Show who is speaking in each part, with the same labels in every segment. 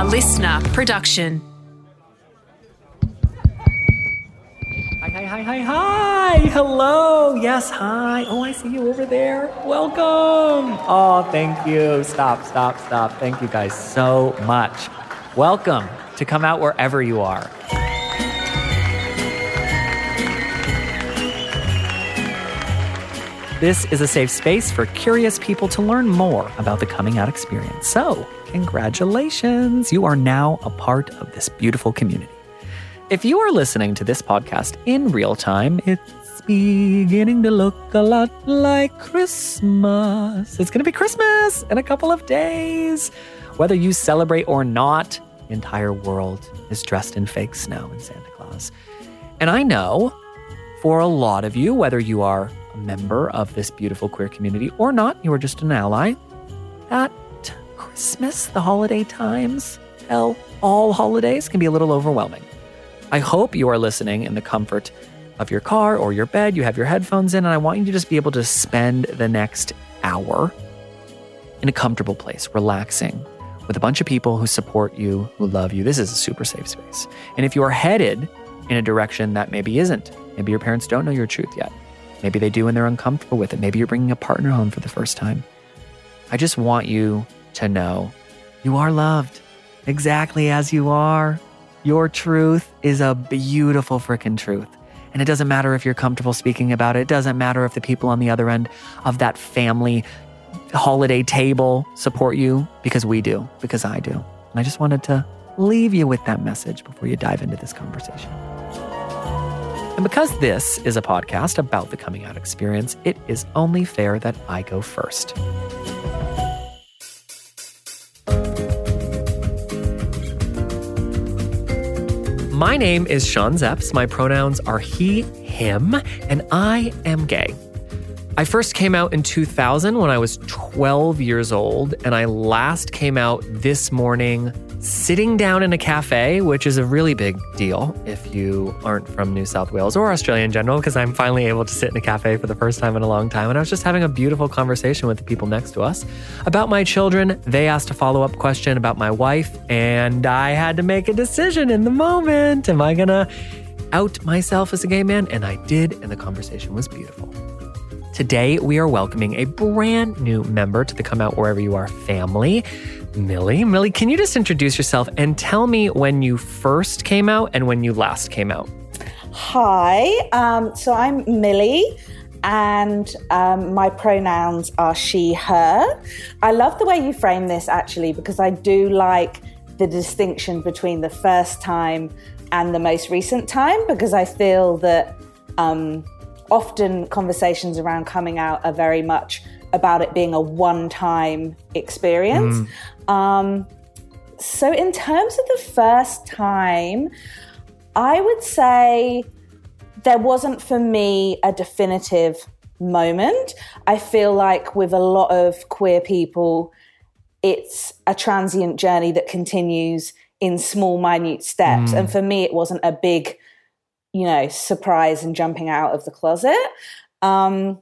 Speaker 1: a listener production.
Speaker 2: Hi, hi, hi, hi, hi. Hello. Yes, hi. Oh, I see you over there. Welcome. Oh, thank you. Stop, stop, stop. Thank you guys so much. Welcome to come out wherever you are. This is a safe space for curious people to learn more about the coming out experience. So, congratulations. You are now a part of this beautiful community. If you are listening to this podcast in real time, it's beginning to look a lot like Christmas. It's going to be Christmas in a couple of days. Whether you celebrate or not, the entire world is dressed in fake snow and Santa Claus. And I know for a lot of you, whether you are a member of this beautiful queer community or not, you are just an ally, that Christmas, the holiday times, hell, all holidays can be a little overwhelming. I hope you are listening in the comfort of your car or your bed. You have your headphones in, and I want you to just be able to spend the next hour in a comfortable place, relaxing with a bunch of people who support you, who love you. This is a super safe space. And if you are headed in a direction that maybe isn't, maybe your parents don't know your truth yet, maybe they do and they're uncomfortable with it, maybe you're bringing a partner home for the first time. I just want you to know you are loved exactly as you are. Your truth is a beautiful freaking truth. And it doesn't matter if you're comfortable speaking about it. It doesn't matter if the people on the other end of that family holiday table support you because we do, because I do. And I just wanted to leave you with that message before you dive into this conversation. And because this is a podcast about the coming out experience, it is only fair that I go first. My name is Sean Szeps. My pronouns are he, him, and I am gay. I first came out in 2000 when I was 12 years old, and I last came out this morning sitting down in a cafe, which is a really big deal if you aren't from New South Wales or Australia in general, because I'm finally able to sit in a cafe for the first time in a long time. And I was just having a beautiful conversation with the people next to us about my children. They asked a follow up question about my wife, and I had to make a decision in the moment. Am I going to out myself as a gay man? And I did, and the conversation was beautiful. Today, we are welcoming a brand new member to the Come Out Wherever You Are family. Millie. Millie, can you just introduce yourself and tell me when you first came out and when you last came out?
Speaker 3: Hi, um, so I'm Millie and um, my pronouns are she, her. I love the way you frame this actually because I do like the distinction between the first time and the most recent time because I feel that um, often conversations around coming out are very much about it being a one time experience. Mm. Um, so, in terms of the first time, I would say there wasn't for me a definitive moment. I feel like with a lot of queer people, it's a transient journey that continues in small, minute steps. Mm. And for me, it wasn't a big, you know, surprise and jumping out of the closet. Um,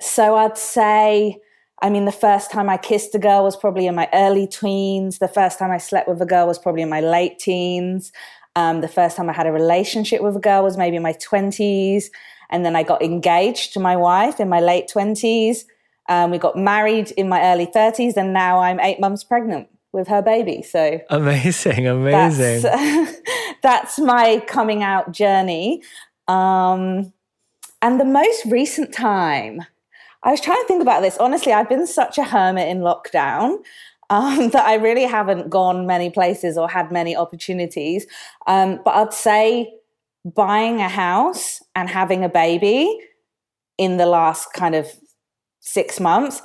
Speaker 3: so I'd say I mean, the first time I kissed a girl was probably in my early teens. The first time I slept with a girl was probably in my late teens. Um, the first time I had a relationship with a girl was maybe in my 20s. And then I got engaged to my wife in my late 20s. Um, we got married in my early 30s. And now I'm eight months pregnant with her baby. So
Speaker 2: amazing, amazing.
Speaker 3: That's, that's my coming out journey. Um, and the most recent time, I was trying to think about this. Honestly, I've been such a hermit in lockdown um, that I really haven't gone many places or had many opportunities. Um, but I'd say buying a house and having a baby in the last kind of six months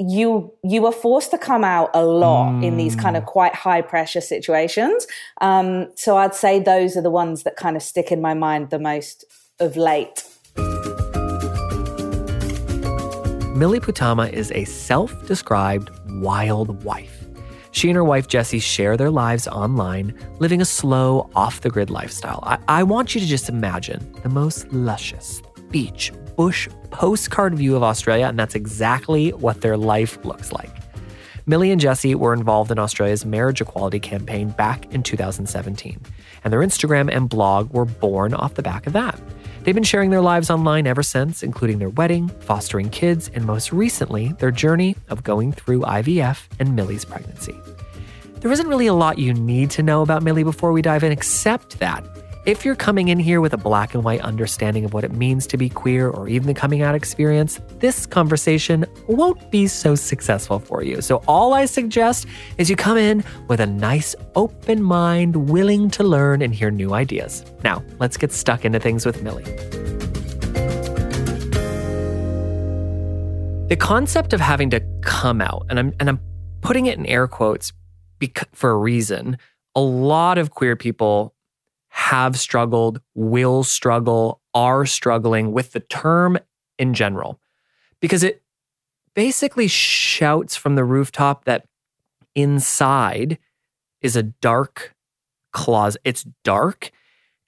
Speaker 3: you you were forced to come out a lot mm. in these kind of mm. quite high pressure situations um, so i'd say those are the ones that kind of stick in my mind the most of late
Speaker 2: Millie Putama is a self described wild wife. She and her wife Jessie share their lives online, living a slow, off the grid lifestyle. I-, I want you to just imagine the most luscious beach, bush postcard view of Australia, and that's exactly what their life looks like. Millie and Jesse were involved in Australia's marriage equality campaign back in 2017, and their Instagram and blog were born off the back of that. They've been sharing their lives online ever since, including their wedding, fostering kids, and most recently, their journey of going through IVF and Millie's pregnancy. There isn't really a lot you need to know about Millie before we dive in, except that if you're coming in here with a black and white understanding of what it means to be queer or even the coming out experience, this conversation won't be so successful for you. So, all I suggest is you come in with a nice open mind, willing to learn and hear new ideas. Now, let's get stuck into things with Millie. The concept of having to come out, and I'm, and I'm putting it in air quotes for a reason, a lot of queer people have struggled, will struggle, are struggling with the term in general because it basically shouts from the rooftop that inside is a dark closet. It's dark,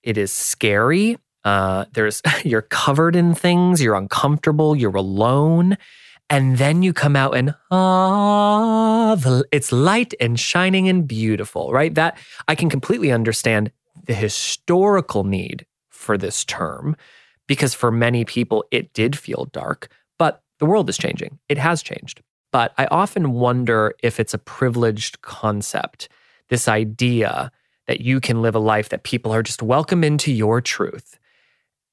Speaker 2: it is scary. Uh, there's you're covered in things, you're uncomfortable, you're alone. And then you come out and ah, the, it's light and shining and beautiful, right? That I can completely understand the historical need for this term because for many people it did feel dark, but the world is changing. It has changed. But I often wonder if it's a privileged concept, this idea that you can live a life that people are just welcome into your truth.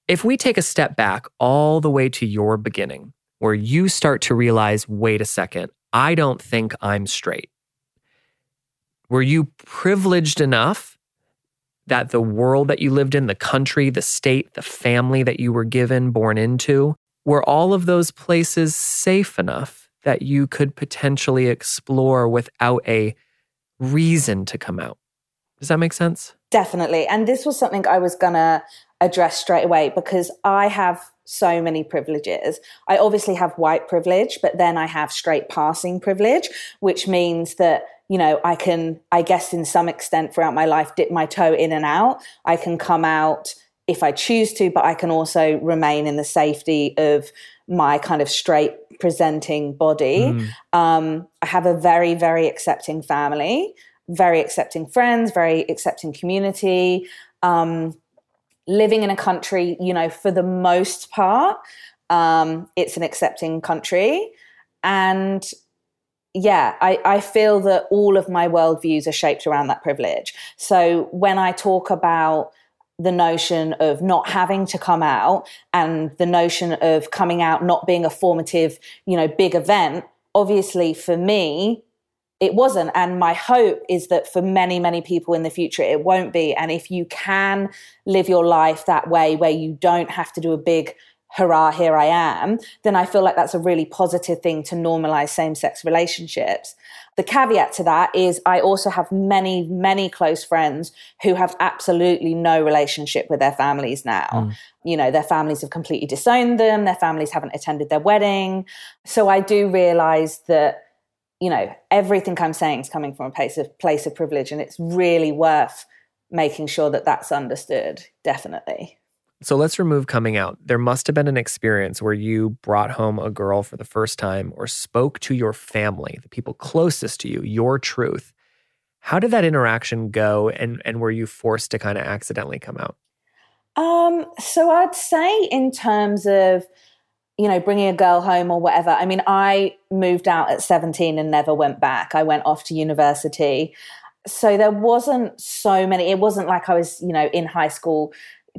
Speaker 2: If we take a step back all the way to your beginning, where you start to realize wait a second, I don't think I'm straight. Were you privileged enough that the world that you lived in, the country, the state, the family that you were given, born into, were all of those places safe enough that you could potentially explore without a reason to come out? Does that make sense?
Speaker 3: Definitely. And this was something I was going to address straight away because I have so many privileges. I obviously have white privilege, but then I have straight passing privilege, which means that you know, I can, I guess, in some extent throughout my life, dip my toe in and out. I can come out if I choose to, but I can also remain in the safety of my kind of straight presenting body. Mm. Um, I have a very, very accepting family, very accepting friends, very accepting community. Um, living in a country, you know, for the most part, um, it's an accepting country. And yeah, I, I feel that all of my worldviews are shaped around that privilege. So when I talk about the notion of not having to come out and the notion of coming out not being a formative, you know, big event, obviously for me, it wasn't. And my hope is that for many, many people in the future, it won't be. And if you can live your life that way, where you don't have to do a big hurrah, here I am, then I feel like that's a really positive thing to normalize same sex relationships. The caveat to that is I also have many, many close friends who have absolutely no relationship with their families now. Mm. You know, their families have completely disowned them, their families haven't attended their wedding. So I do realize that you know everything i'm saying is coming from a place of place of privilege and it's really worth making sure that that's understood definitely
Speaker 2: so let's remove coming out. There must have been an experience where you brought home a girl for the first time or spoke to your family, the people closest to you, your truth. How did that interaction go and and were you forced to kind of accidentally come out?
Speaker 3: Um so I'd say in terms of you know bringing a girl home or whatever. I mean, I moved out at 17 and never went back. I went off to university so there wasn't so many it wasn't like i was you know in high school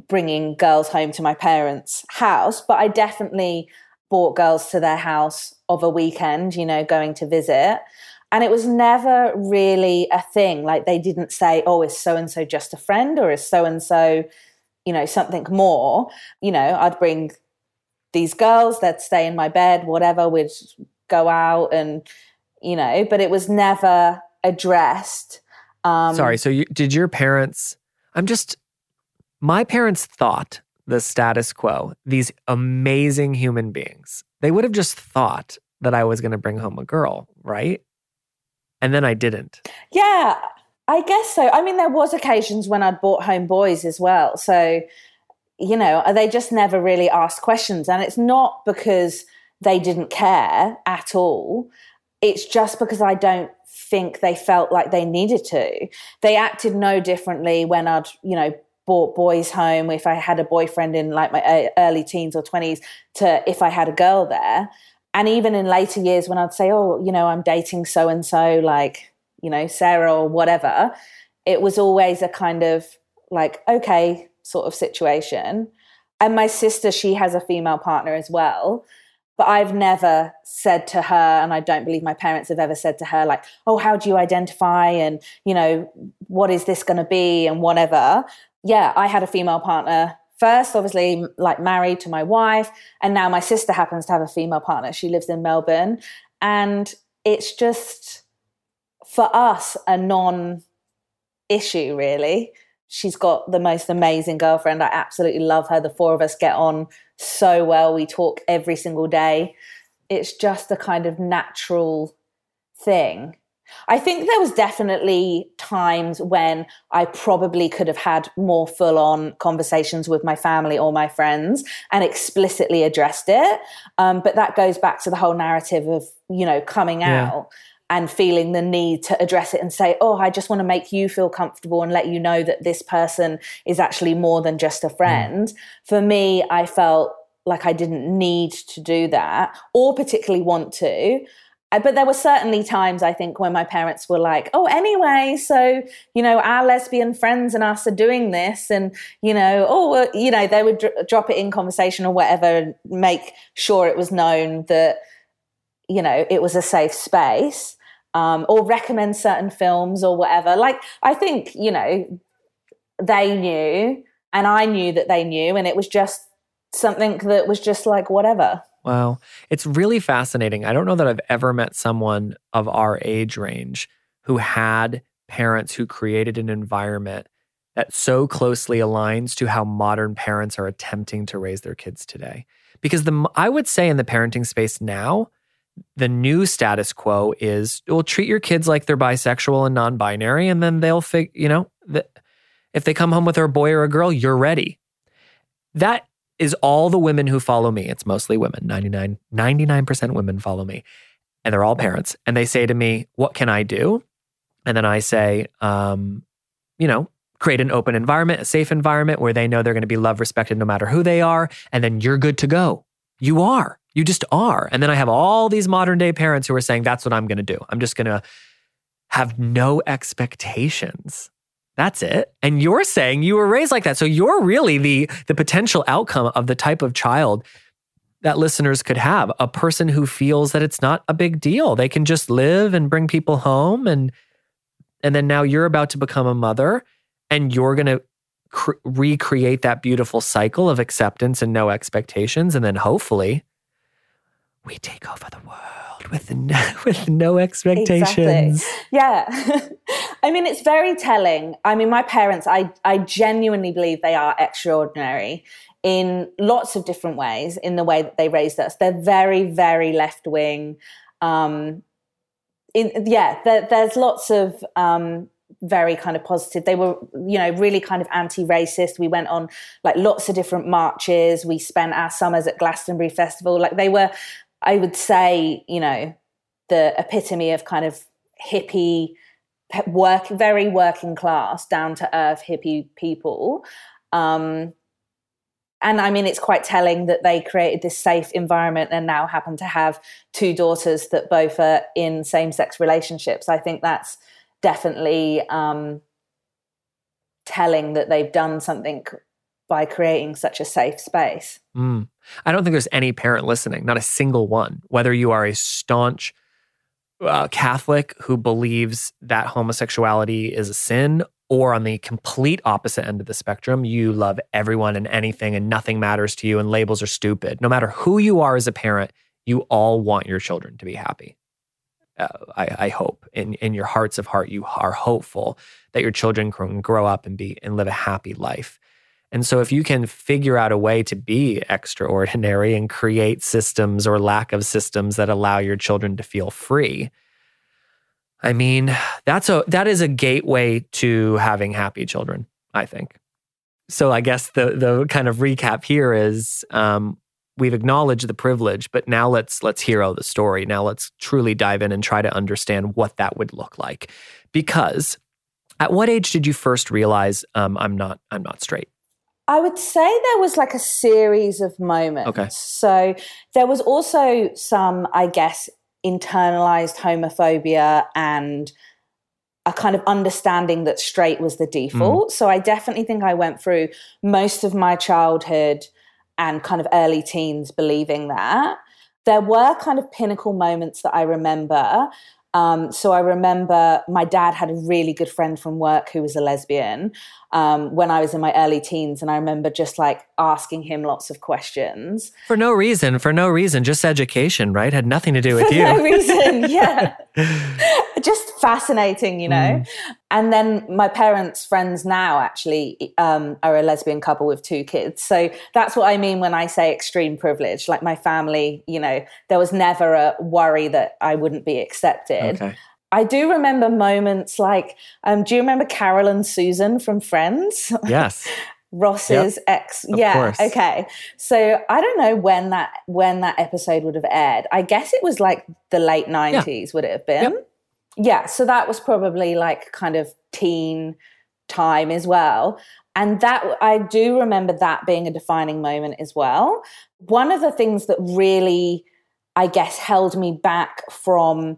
Speaker 3: bringing girls home to my parents' house, but I definitely brought girls to their house of a weekend, you know, going to visit. And it was never really a thing. Like they didn't say, oh, is so and so just a friend or is so and so, you know, something more. You know, I'd bring these girls, they'd stay in my bed, whatever, we'd go out and, you know, but it was never addressed.
Speaker 2: Um, Sorry. So you, did your parents, I'm just, my parents thought the status quo, these amazing human beings, they would have just thought that I was going to bring home a girl, right? And then I didn't.
Speaker 3: Yeah, I guess so. I mean, there was occasions when I'd brought home boys as well. So, you know, they just never really asked questions. And it's not because they didn't care at all. it's just because I don't think they felt like they needed to. They acted no differently when I'd, you know, brought boys home if I had a boyfriend in like my uh, early teens or 20s to if I had a girl there. And even in later years when I'd say, oh, you know, I'm dating so and so, like, you know, Sarah or whatever, it was always a kind of like, okay, sort of situation. And my sister, she has a female partner as well. But I've never said to her, and I don't believe my parents have ever said to her, like, oh, how do you identify? And, you know, what is this going to be? And whatever. Yeah, I had a female partner first, obviously, like married to my wife. And now my sister happens to have a female partner. She lives in Melbourne. And it's just, for us, a non issue, really. She's got the most amazing girlfriend. I absolutely love her. The four of us get on so well. We talk every single day. It's just a kind of natural thing. I think there was definitely times when I probably could have had more full on conversations with my family or my friends and explicitly addressed it. Um, but that goes back to the whole narrative of, you know, coming yeah. out and feeling the need to address it and say, Oh, I just want to make you feel comfortable and let you know that this person is actually more than just a mm. friend. Mm. For me, I felt like I didn't need to do that or particularly want to. But there were certainly times I think when my parents were like, oh, anyway, so, you know, our lesbian friends and us are doing this. And, you know, oh, well, you know, they would dr- drop it in conversation or whatever and make sure it was known that, you know, it was a safe space um, or recommend certain films or whatever. Like, I think, you know, they knew and I knew that they knew, and it was just something that was just like, whatever.
Speaker 2: Wow. It's really fascinating. I don't know that I've ever met someone of our age range who had parents who created an environment that so closely aligns to how modern parents are attempting to raise their kids today. Because the I would say in the parenting space now, the new status quo is well treat your kids like they're bisexual and non-binary and then they'll fig you know the, if they come home with a boy or a girl you're ready that is all the women who follow me it's mostly women 99 99% women follow me and they're all parents and they say to me what can i do and then i say um, you know create an open environment a safe environment where they know they're going to be loved respected no matter who they are and then you're good to go you are you just are. And then I have all these modern day parents who are saying, that's what I'm going to do. I'm just going to have no expectations. That's it. And you're saying you were raised like that. So you're really the, the potential outcome of the type of child that listeners could have a person who feels that it's not a big deal. They can just live and bring people home. And, and then now you're about to become a mother and you're going to cr- recreate that beautiful cycle of acceptance and no expectations. And then hopefully, we take over the world with no, with no expectations.
Speaker 3: Exactly. Yeah. I mean, it's very telling. I mean, my parents, I, I genuinely believe they are extraordinary in lots of different ways in the way that they raised us. They're very, very left wing. Um, in, yeah, there, there's lots of um, very kind of positive. They were, you know, really kind of anti-racist. We went on like lots of different marches. We spent our summers at Glastonbury Festival. Like they were I would say, you know, the epitome of kind of hippie, work, very working class, down to earth hippie people. Um, and I mean, it's quite telling that they created this safe environment and now happen to have two daughters that both are in same sex relationships. I think that's definitely um, telling that they've done something by creating such a safe space.
Speaker 2: Mm. I don't think there's any parent listening, not a single one, whether you are a staunch uh, Catholic who believes that homosexuality is a sin, or on the complete opposite end of the spectrum, you love everyone and anything and nothing matters to you and labels are stupid. No matter who you are as a parent, you all want your children to be happy. Uh, I, I, hope in in your hearts of heart you are hopeful that your children can grow up and be and live a happy life. And so, if you can figure out a way to be extraordinary and create systems or lack of systems that allow your children to feel free, I mean, that's a that is a gateway to having happy children. I think. So, I guess the the kind of recap here is um, we've acknowledged the privilege, but now let's let's hero the story. Now let's truly dive in and try to understand what that would look like. Because at what age did you first realize um, I'm not I'm not straight?
Speaker 3: I would say there was like a series of moments.
Speaker 2: Okay.
Speaker 3: So there was also some, I guess, internalized homophobia and a kind of understanding that straight was the default. Mm. So I definitely think I went through most of my childhood and kind of early teens believing that. There were kind of pinnacle moments that I remember. Um, so I remember my dad had a really good friend from work who was a lesbian um, when I was in my early teens, and I remember just like asking him lots of questions
Speaker 2: for no reason. For no reason, just education, right? Had nothing to do with
Speaker 3: for
Speaker 2: you.
Speaker 3: No reason, yeah. just fascinating, you know. And then my parents' friends now actually um, are a lesbian couple with two kids. So that's what I mean when I say extreme privilege. Like my family, you know, there was never a worry that I wouldn't be accepted. Okay. I do remember moments like, um, do you remember Carol and Susan from Friends?
Speaker 2: Yes.
Speaker 3: Ross's yep. ex. Of yeah. Course. Okay. So I don't know when that when that episode would have aired. I guess it was like the late nineties. Yeah. Would it have been? Yep yeah, so that was probably like kind of teen time as well. And that I do remember that being a defining moment as well. One of the things that really, I guess, held me back from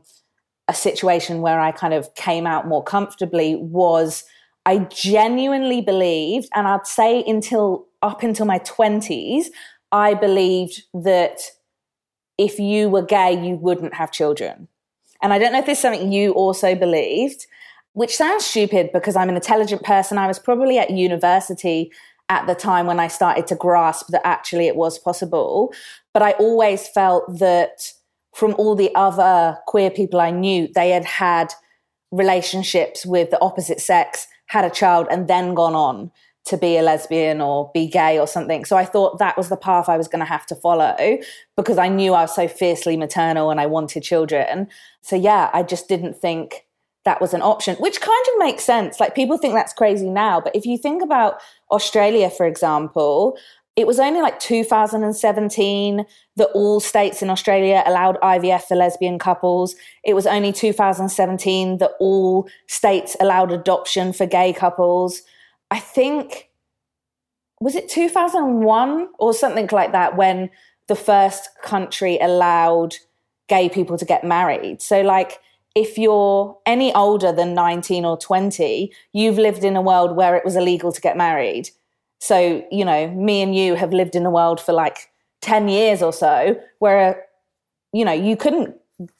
Speaker 3: a situation where I kind of came out more comfortably was I genuinely believed, and I'd say until up until my 20s, I believed that if you were gay, you wouldn't have children. And I don't know if this is something you also believed, which sounds stupid because I'm an intelligent person. I was probably at university at the time when I started to grasp that actually it was possible. But I always felt that from all the other queer people I knew, they had had relationships with the opposite sex, had a child, and then gone on to be a lesbian or be gay or something. So I thought that was the path I was going to have to follow because I knew I was so fiercely maternal and I wanted children. So yeah, I just didn't think that was an option, which kind of makes sense. Like people think that's crazy now, but if you think about Australia, for example, it was only like 2017 that all states in Australia allowed IVF for lesbian couples. It was only 2017 that all states allowed adoption for gay couples. I think was it 2001 or something like that when the first country allowed gay people to get married. So like if you're any older than 19 or 20, you've lived in a world where it was illegal to get married. So, you know, me and you have lived in a world for like 10 years or so where, you know, you couldn't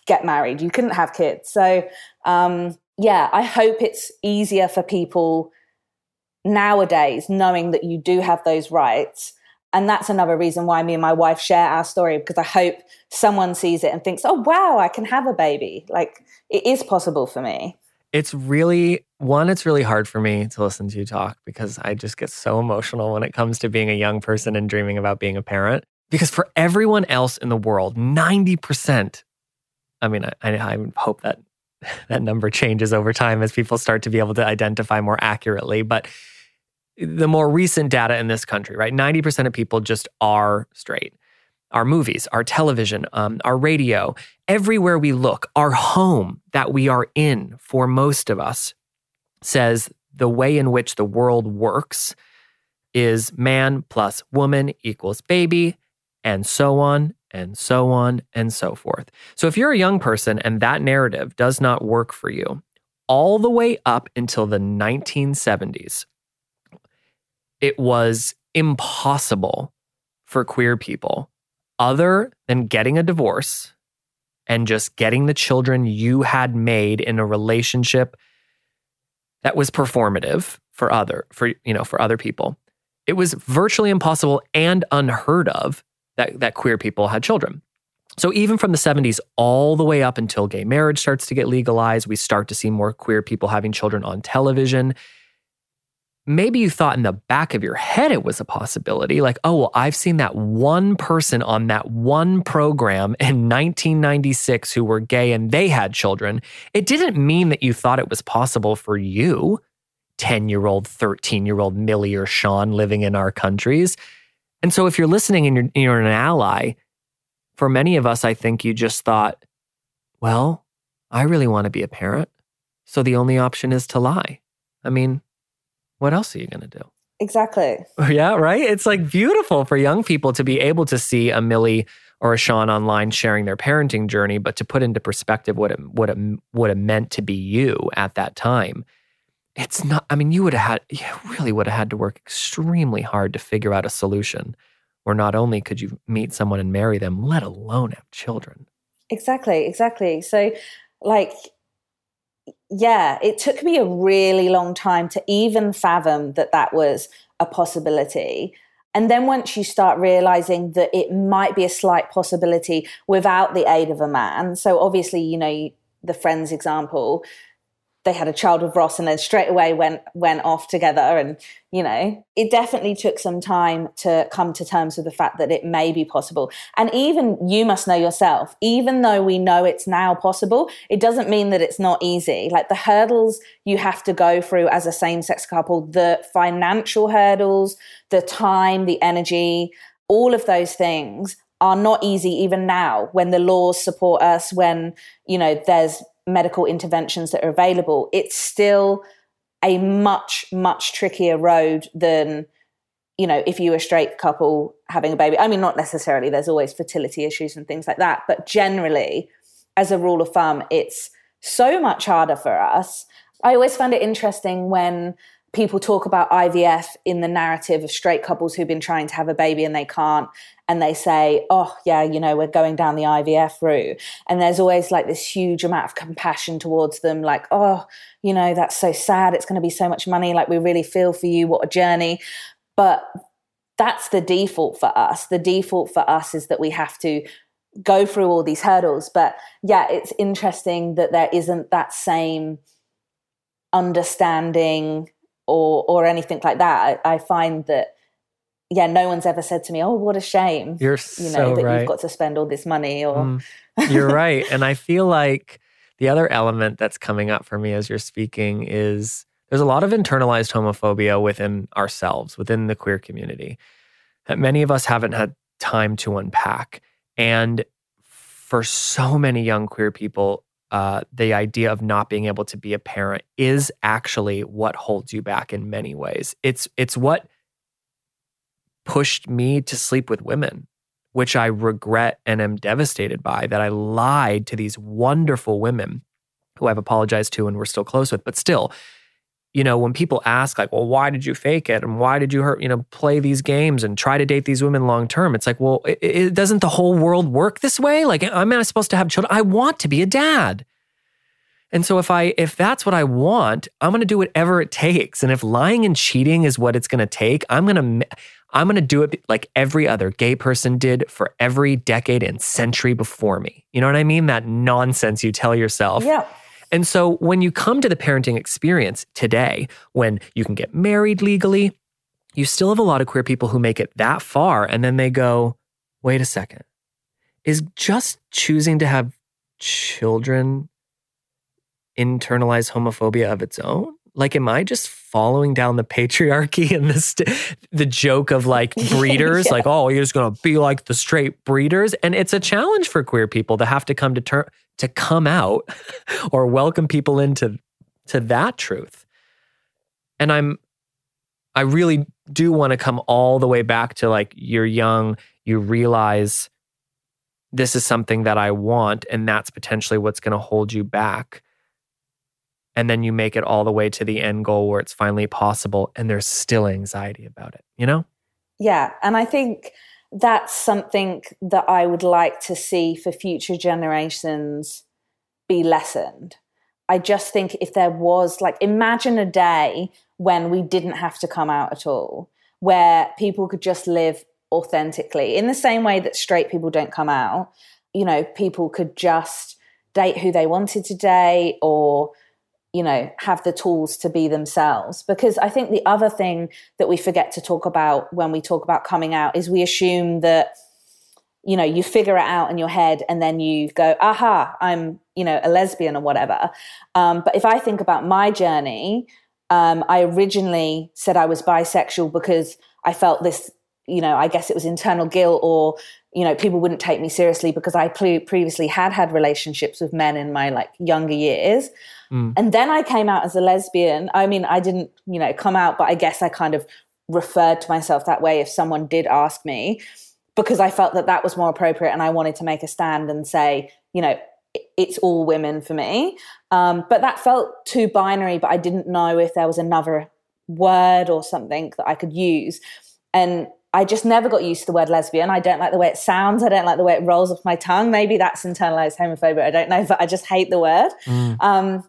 Speaker 3: get married, you couldn't have kids. So, um, yeah, I hope it's easier for people nowadays knowing that you do have those rights. And that's another reason why me and my wife share our story because i hope someone sees it and thinks oh wow i can have a baby. Like it is possible for me.
Speaker 2: It's really one it's really hard for me to listen to you talk because i just get so emotional when it comes to being a young person and dreaming about being a parent. Because for everyone else in the world 90% i mean i, I hope that that number changes over time as people start to be able to identify more accurately but the more recent data in this country, right? 90% of people just are straight. Our movies, our television, um, our radio, everywhere we look, our home that we are in for most of us says the way in which the world works is man plus woman equals baby, and so on and so on and so forth. So if you're a young person and that narrative does not work for you, all the way up until the 1970s, it was impossible for queer people, other than getting a divorce and just getting the children you had made in a relationship that was performative for other for you know for other people it was virtually impossible and unheard of that that queer people had children. So even from the 70s all the way up until gay marriage starts to get legalized we start to see more queer people having children on television. Maybe you thought in the back of your head it was a possibility like oh well i've seen that one person on that one program in 1996 who were gay and they had children. It didn't mean that you thought it was possible for you 10 year old 13 year old millie or sean living in our countries And so if you're listening and you're, you're an ally, for many of us, I think you just thought, well, I really want to be a parent. So the only option is to lie. I mean, what else are you going to do?
Speaker 3: Exactly.
Speaker 2: Yeah, right? It's like beautiful for young people to be able to see a Millie or a Sean online sharing their parenting journey, but to put into perspective what it, what it, what it meant to be you at that time. It's not, I mean, you would have had, you really would have had to work extremely hard to figure out a solution where not only could you meet someone and marry them, let alone have children.
Speaker 3: Exactly, exactly. So, like, yeah, it took me a really long time to even fathom that that was a possibility. And then once you start realizing that it might be a slight possibility without the aid of a man, so obviously, you know, the friends example, they had a child with Ross and then straight away went went off together. And you know it definitely took some time to come to terms with the fact that it may be possible. And even you must know yourself even though we know it's now possible it doesn't mean that it's not easy. Like the hurdles you have to go through as a same sex couple the financial hurdles the time the energy all of those things are not easy even now when the laws support us when you know there's medical interventions that are available, it's still a much, much trickier road than, you know, if you were a straight couple having a baby. I mean, not necessarily, there's always fertility issues and things like that. But generally, as a rule of thumb, it's so much harder for us. I always find it interesting when people talk about IVF in the narrative of straight couples who've been trying to have a baby and they can't. And they say, oh, yeah, you know, we're going down the IVF route. And there's always like this huge amount of compassion towards them, like, oh, you know, that's so sad. It's going to be so much money. Like, we really feel for you. What a journey. But that's the default for us. The default for us is that we have to go through all these hurdles. But yeah, it's interesting that there isn't that same understanding or or anything like that. I, I, find that yeah, no one's ever said to me, "Oh, what a shame."
Speaker 2: You're you know so
Speaker 3: that
Speaker 2: right.
Speaker 3: you've got to spend all this money. Or mm,
Speaker 2: you're right, and I feel like the other element that's coming up for me as you're speaking is there's a lot of internalized homophobia within ourselves, within the queer community, that many of us haven't had time to unpack, and for so many young queer people, uh, the idea of not being able to be a parent is actually what holds you back in many ways. It's it's what pushed me to sleep with women, which I regret and am devastated by. That I lied to these wonderful women who I've apologized to and we're still close with, but still. You know, when people ask, like, well, why did you fake it? And why did you hurt, you know, play these games and try to date these women long term? It's like, well, it, it, doesn't the whole world work this way? Like, I'm not supposed to have children. I want to be a dad. And so if I if that's what I want, I'm going to do whatever it takes. And if lying and cheating is what it's going to take, I'm going to I'm going to do it like every other gay person did for every decade and century before me. You know what I mean? That nonsense you tell yourself.
Speaker 3: Yeah.
Speaker 2: And so when you come to the parenting experience today, when you can get married legally, you still have a lot of queer people who make it that far and then they go, wait a second. Is just choosing to have children internalize homophobia of its own? Like, am I just following down the patriarchy and the st- the joke of like breeders, yeah. like, oh, you're just gonna be like the straight breeders, and it's a challenge for queer people to have to come to term to come out or welcome people into to that truth. And I'm, I really do want to come all the way back to like you're young, you realize this is something that I want, and that's potentially what's going to hold you back and then you make it all the way to the end goal where it's finally possible and there's still anxiety about it you know?
Speaker 3: Yeah and i think that's something that i would like to see for future generations be lessened. I just think if there was like imagine a day when we didn't have to come out at all where people could just live authentically in the same way that straight people don't come out. You know people could just date who they wanted to date or you know have the tools to be themselves. Because i think the other thing that we forget to talk about when we talk about coming out is we assume that you know you figure it out in your head and then you go aha i'm you know a lesbian or whatever. Um, but if i think about my journey um, i originally said i was bisexual because i felt this you know, I guess it was internal guilt or, you know, people wouldn't take me seriously because I pre- previously had had relationships with men in my like younger years. Mm. And then I came out as a lesbian. I mean, I didn't, you know, come out, but I guess I kind of referred to myself that way if someone did ask me because I felt that that was more appropriate and I wanted to make a stand and say, you know, it's all women for me. Um, but that felt too binary, but I didn't know if there was another word or something that I could use. And I just never got used to the word lesbian. I don't like the way it sounds. I don't like the way it rolls off my tongue. Maybe that's internalized homophobia. I don't know, but I just hate the word. Mm. Um,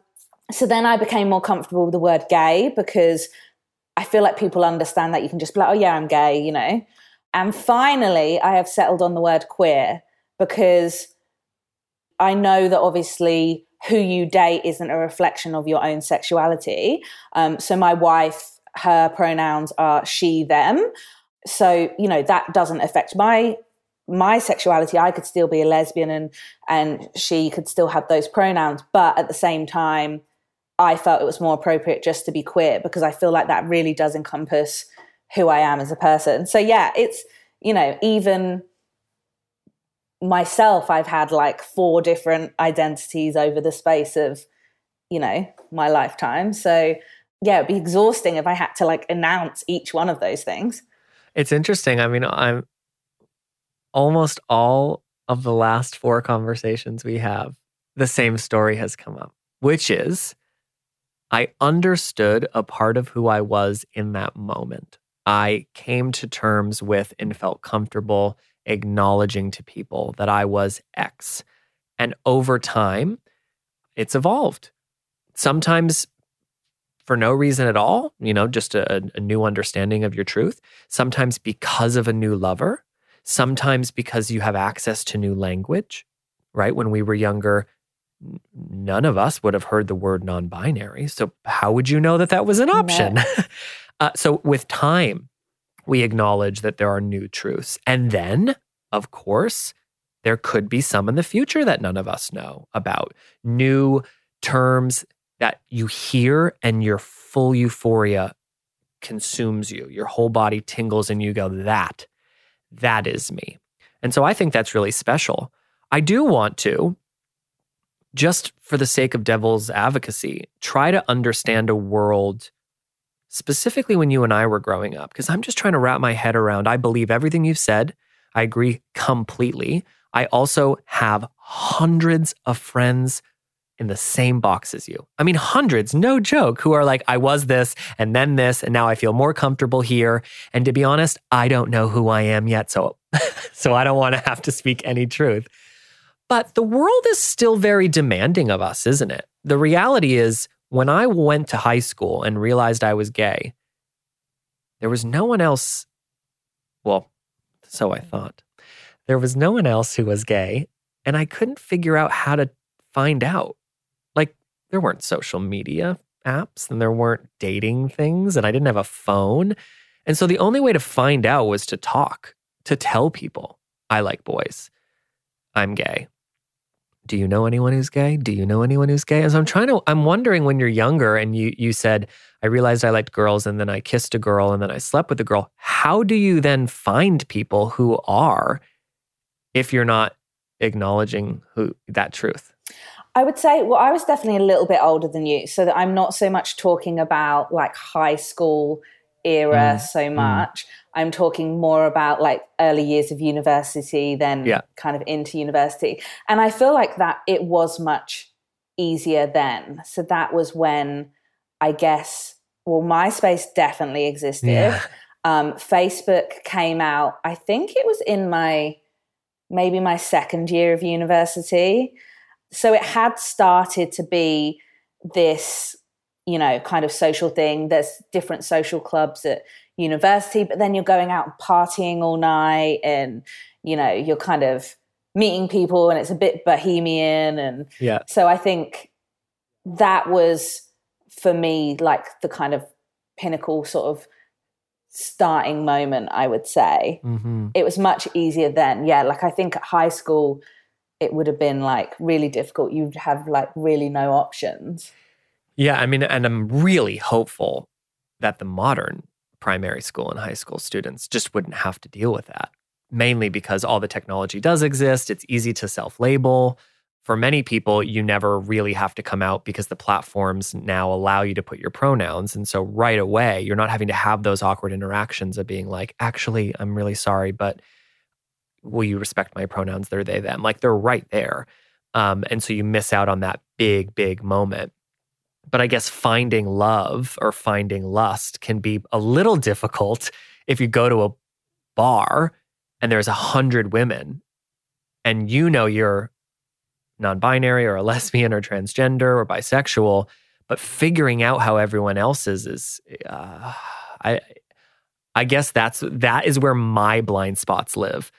Speaker 3: so then I became more comfortable with the word gay because I feel like people understand that you can just be like, oh, yeah, I'm gay, you know? And finally, I have settled on the word queer because I know that obviously who you date isn't a reflection of your own sexuality. Um, so my wife, her pronouns are she, them. So, you know, that doesn't affect my my sexuality. I could still be a lesbian and and she could still have those pronouns, but at the same time, I felt it was more appropriate just to be queer because I feel like that really does encompass who I am as a person. So yeah, it's you know, even myself, I've had like four different identities over the space of, you know, my lifetime. So yeah, it'd be exhausting if I had to like announce each one of those things.
Speaker 2: It's interesting. I mean, I'm almost all of the last four conversations we have, the same story has come up, which is I understood a part of who I was in that moment. I came to terms with and felt comfortable acknowledging to people that I was X. And over time, it's evolved. Sometimes for no reason at all, you know, just a, a, new understanding of your truth. Sometimes because of a new lover. Sometimes because you have access to new language, right? When we were younger, none of us would have heard the word non binary. So, how would you know that that was an option? uh, so, with time, we acknowledge that there are new truths. And then, of course, there could be some in the future that none of us know about. New terms that you hear and your full euphoria consumes you. Your whole body tingles and you go, that, that is me. And so I think that's really special. I do want to, just for the sake of devil's advocacy, try to understand a world specifically when you and I were growing up, because I'm just trying to wrap my head around. I believe everything you've said. I agree completely. I also have hundreds of friends in the same box as you. I mean, hundreds, no joke, who are like, I was this and then this, and now I feel more comfortable here. And to be honest, I don't know who I am yet. So, so I don't want to have to speak any truth. But the world is still very demanding of us, isn't it? The reality is, when I went to high school and realized I was gay, there was no one else. Well, so I thought. There was no one else who was gay, and I couldn't figure out how to find out. There weren't social media apps and there weren't dating things, and I didn't have a phone. And so the only way to find out was to talk, to tell people, I like boys, I'm gay do you know anyone who's gay? Do you know anyone who's gay? And so I'm trying to, I'm wondering when you're younger and you you said, I realized I liked girls and then I kissed a girl and then I slept with a girl. How do you then find people who are if you're not acknowledging who that truth?
Speaker 3: I would say, well, I was definitely a little bit older than you, so that I'm not so much talking about like high school era mm. so mm. much. Mm. I'm talking more about like early years of university than yeah. kind of into university. And I feel like that it was much easier then. So that was when I guess, well, MySpace definitely existed. Yeah. Um, Facebook came out, I think it was in my maybe my second year of university. So it had started to be this you know, kind of social thing. There's different social clubs at university, but then you're going out and partying all night and, you know, you're kind of meeting people and it's a bit bohemian. And yeah. so I think that was for me like the kind of pinnacle sort of starting moment, I would say. Mm-hmm. It was much easier then. Yeah. Like I think at high school, it would have been like really difficult. You'd have like really no options.
Speaker 2: Yeah, I mean, and I'm really hopeful that the modern primary school and high school students just wouldn't have to deal with that, mainly because all the technology does exist. It's easy to self label. For many people, you never really have to come out because the platforms now allow you to put your pronouns. And so right away, you're not having to have those awkward interactions of being like, actually, I'm really sorry, but will you respect my pronouns? They're they, them. Like they're right there. Um, and so you miss out on that big, big moment. But I guess finding love or finding lust can be a little difficult if you go to a bar and there's a hundred women and you know you're non-binary or a lesbian or transgender or bisexual, but figuring out how everyone else is is uh, I I guess that's that is where my blind spots live.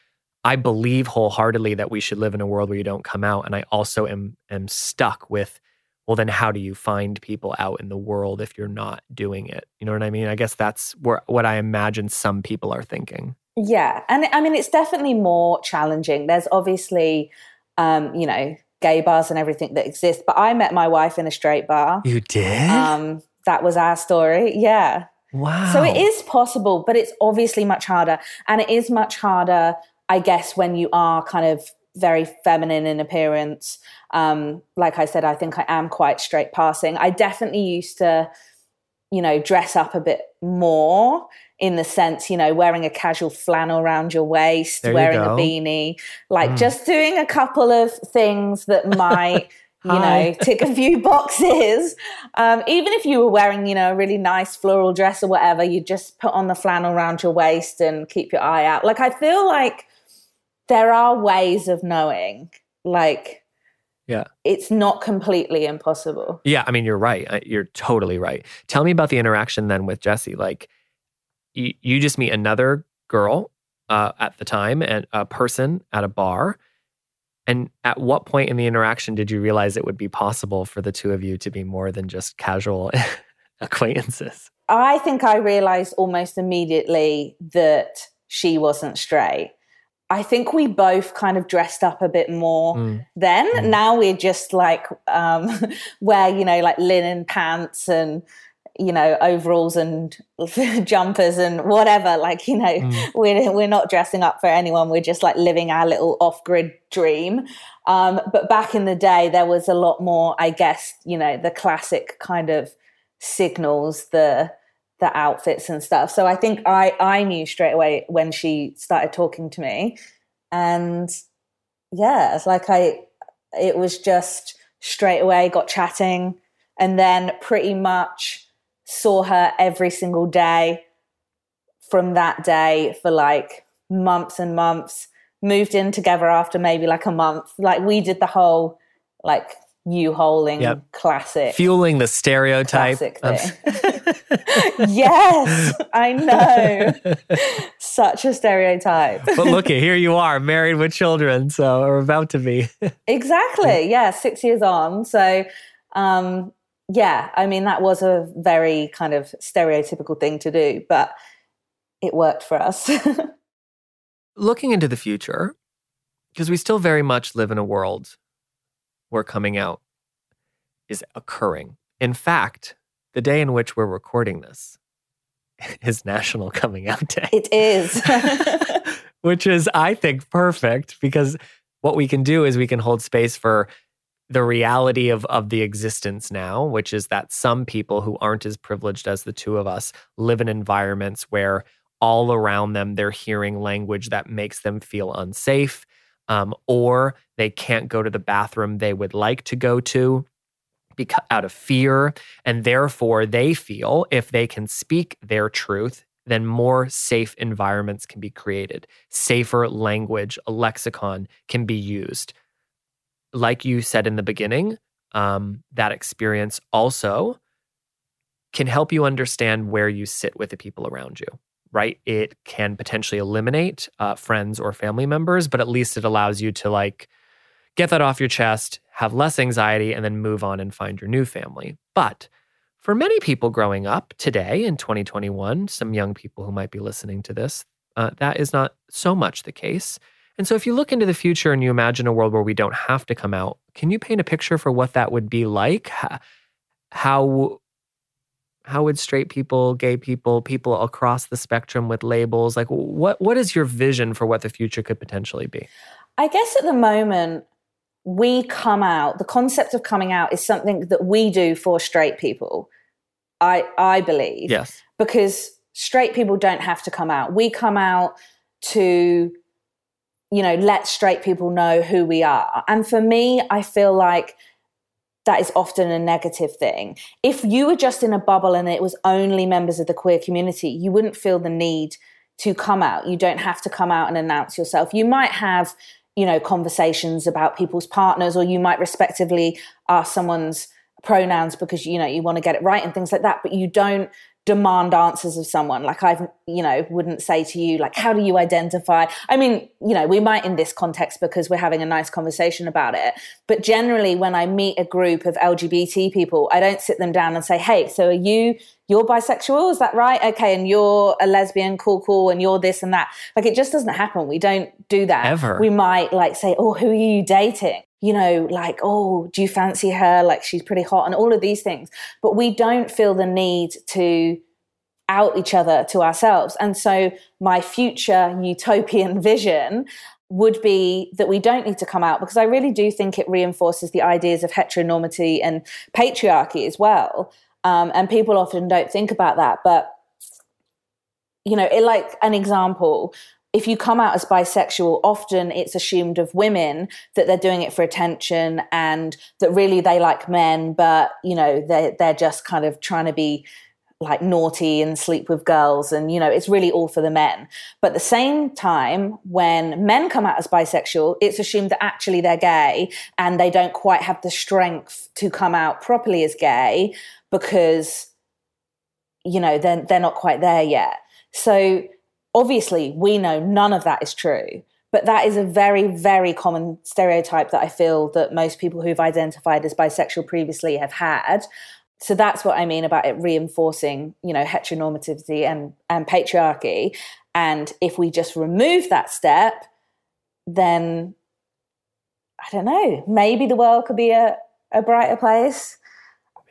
Speaker 2: I believe wholeheartedly that we should live in a world where you don't come out. And I also am am stuck with, well, then how do you find people out in the world if you're not doing it? You know what I mean? I guess that's where what I imagine some people are thinking.
Speaker 3: Yeah. And I mean it's definitely more challenging. There's obviously um, you know, gay bars and everything that exist. But I met my wife in a straight bar.
Speaker 2: You did?
Speaker 3: Um, that was our story. Yeah.
Speaker 2: Wow.
Speaker 3: So it is possible, but it's obviously much harder. And it is much harder I guess when you are kind of very feminine in appearance, um, like I said, I think I am quite straight passing. I definitely used to, you know, dress up a bit more in the sense, you know, wearing a casual flannel around your waist,
Speaker 2: There you
Speaker 3: wearing a beanie, like
Speaker 2: Mm.
Speaker 3: just doing a couple of things that might. You know, tick a few boxes. Um, even if you were wearing, you know, a really nice floral dress or whatever, you just put on the flannel around your waist and keep your eye out. Like I feel like there are ways of knowing like
Speaker 2: Yeah.
Speaker 3: it's not completely impossible
Speaker 2: Yeah, I mean, you're right. You're totally right. Tell me about the interaction then with Jesse. Like, you, you just meet another girl uh, at the time and a person at a bar. And at what point in the interaction did you realize it would be possible for the two of you to be more than just casual acquaintances?
Speaker 3: i think i realized almost immediately that she wasn't straight i think we both kind of dressed up a bit more
Speaker 2: Mm.
Speaker 3: then
Speaker 2: Mm.
Speaker 3: now we're just like um wear you know like linen pants and you know overalls and jumpers and whatever like you know
Speaker 2: Mm.
Speaker 3: we're we're not dressing up for anyone we're just like living our little off-grid dream um but back in the day there was a lot more i guess you know the classic kind of signals the the outfits and stuff. So i think i i knew straight away when she started talking to me. And yeah it's like i it was just straight away got chatting and then pretty much saw her every single day from that day for like months and months. Moved in together after maybe like a month. Like we did the whole like u-holing
Speaker 2: Yep.
Speaker 3: classic
Speaker 2: Fueling the stereotype.
Speaker 3: Classic yes i know such a stereotype
Speaker 2: but look, here you are, married with children, so or about to be.
Speaker 3: Exactly. Yeah, six years on. So, um, yeah, I mean, that was a very kind of stereotypical thing to do, but it worked for us.
Speaker 2: looking into the future, because we still very much live in a world where coming out is occurring. In fact, the day in which we're recording this is National Coming Out Day,
Speaker 3: it is.
Speaker 2: which is, I think, perfect because what we can do is we can hold space for the reality of, of the existence now, which is that some people who aren't as privileged as the two of us live in environments where all around them they're hearing language that makes them feel unsafe, um, or they can't go to the bathroom they would like to go to because out of fear, and therefore they feel if they can speak their truth. Then more safe environments can be created. Safer language, a lexicon can be used like you said in the beginning, um, that experience also can help you understand where you sit with the people around you, right? It can potentially eliminate uh, friends or family members, but at least it allows you to like get that off your chest, have less anxiety, and then move on and find your new family. But for many people growing up today in 2021, some young people who might be listening to this, uh, that is not so much the case. And so, if you look into the future and you imagine a world where we don't have to come out, can you paint a picture for what that would be like? How, how would straight people, gay people, people across the spectrum with labels, like what what is your vision for what the future could potentially be?
Speaker 3: I guess at the moment we come out, the concept of coming out is something that we do for straight people. I I believe.
Speaker 2: Yes.
Speaker 3: Because straight people don't have to come out. We come out to you know, let straight people know who we are. And for me, I feel like that is often a negative thing. If you were just in a bubble and it was only members of the queer community, you wouldn't feel the need to come out. You don't have to come out and announce yourself. You might have, you know, conversations about people's partners, or you might respectively ask someone's pronouns because you know you want to get it right and things like that but you don't demand answers of someone. Like i've you know wouldn't say to you like how do you identify? I mean you know we might in this context because we're having a nice conversation about it. But generally when i meet a group of lgbt people i don't sit them down and say hey so are you you're bisexual? Is that right? Okay and you're a lesbian cool cool and you're this and that. Like it just doesn't happen. We don't do that.
Speaker 2: Ever.
Speaker 3: We might like say oh who are you dating you know, like, oh, do you fancy her? Like, she's pretty hot, and all of these things. But we don't feel the need to out each other to ourselves. And so, my future utopian vision would be that we don't need to come out because I really do think it reinforces the ideas of heteronormity and patriarchy as well. Um, and people often don't think about that. But, you know, it, like an example, if you come out as bisexual, often it's assumed of women that they're doing it for attention and that really they like men, but you know they're they're just kind of trying to be like naughty and sleep with girls and you know it's really all for the men. But at the same time when men come out as bisexual it's assumed that actually they're gay and they don't quite have the strength to come out properly as gay because you know they're, they're not quite there yet. So Obviously, we know none of that is true, but that is a very, very common stereotype that I feel that most people who've identified as bisexual previously have had. So that's what I mean about it reinforcing, you know, heteronormativity and, and patriarchy. And if we just remove that step, then I don't know, maybe the world could be a, a brighter place.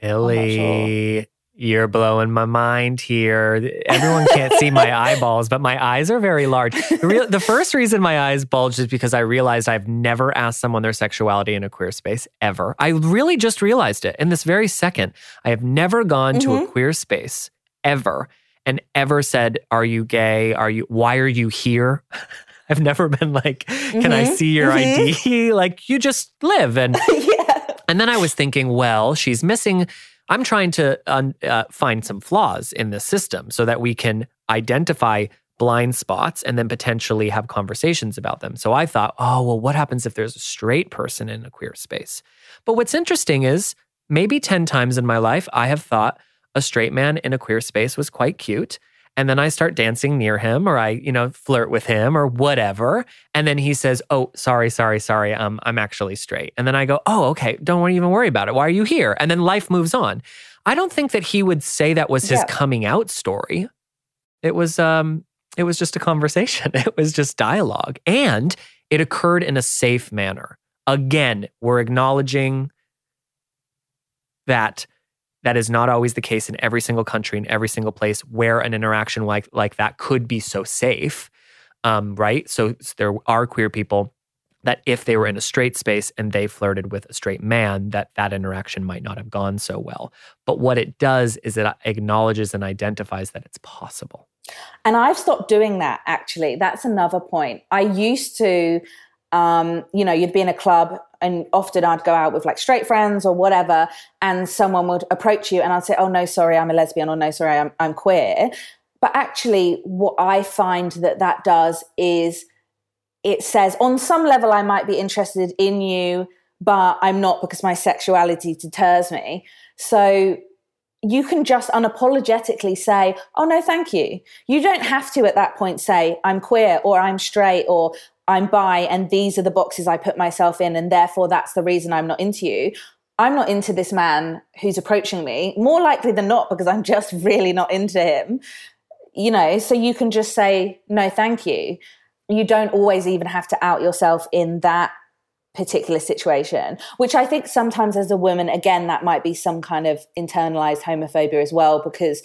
Speaker 2: Millie, you're blowing my mind here. Everyone can't see my eyeballs, but my eyes are very large. The, real, the first reason my eyes bulge is because I realized I've never asked someone their sexuality in a queer space ever. I really just realized it in this very second. I have never gone mm-hmm. to a mm-hmm. queer space ever and ever said, Are you gay? Are you, why are you here? I've never been like, Can mm-hmm. I see your mm-hmm. ID? like, you just live. And, yeah. and then I was thinking, Well, she's missing I'm trying to uh, find some flaws in the system so that we can identify blind spots and then potentially have conversations about them. So I thought, oh, well, what happens if there's a straight person in a queer space? But what's interesting is maybe 10 times in my life, I have thought a straight man in a queer space was quite cute and then I start dancing near him or I, you know, flirt with him or whatever. And then he says, Oh, sorry, sorry, sorry. Um, I'm actually straight. And then I go, Oh, okay. Don't even worry about it. Why are you here? And then life moves on. I don't think that he would say that was his yeah. coming out story. It was um it was just a conversation. It was just dialogue. And it occurred in a safe manner. Again, we're acknowledging that that is not always the case in every single country, in every single place where an interaction like, like that could be so safe, um, right? So, there are queer people that if they were in a straight space and they flirted with a straight man that that interaction might not have gone so well. But what it does is it acknowledges and identifies that it's possible.
Speaker 3: And i've stopped doing that actually. That's another point. I used to um, you know, you'd be in a club and often I'd go out with like straight friends or whatever, and someone would approach you and I'd say, Oh, no, sorry, I'm a lesbian, or no, sorry, I'm, I'm queer. But actually, what I find that that does is it says, on some level, I might be interested in you, but I'm not because my sexuality deters me. So you can just unapologetically say, Oh, no, thank you. You don't have to at that point say, I'm queer or I'm straight or I'm bi and these are the boxes I put myself in and therefore that's the reason I'm not into you. I'm not into this man who's approaching me, more likely than not because I'm just really not into him. You know, so you can just say no thank you. You don't always even have to out yourself in that particular situation, which I think sometimes as a woman, again, that might be some kind of internalized homophobia as well, because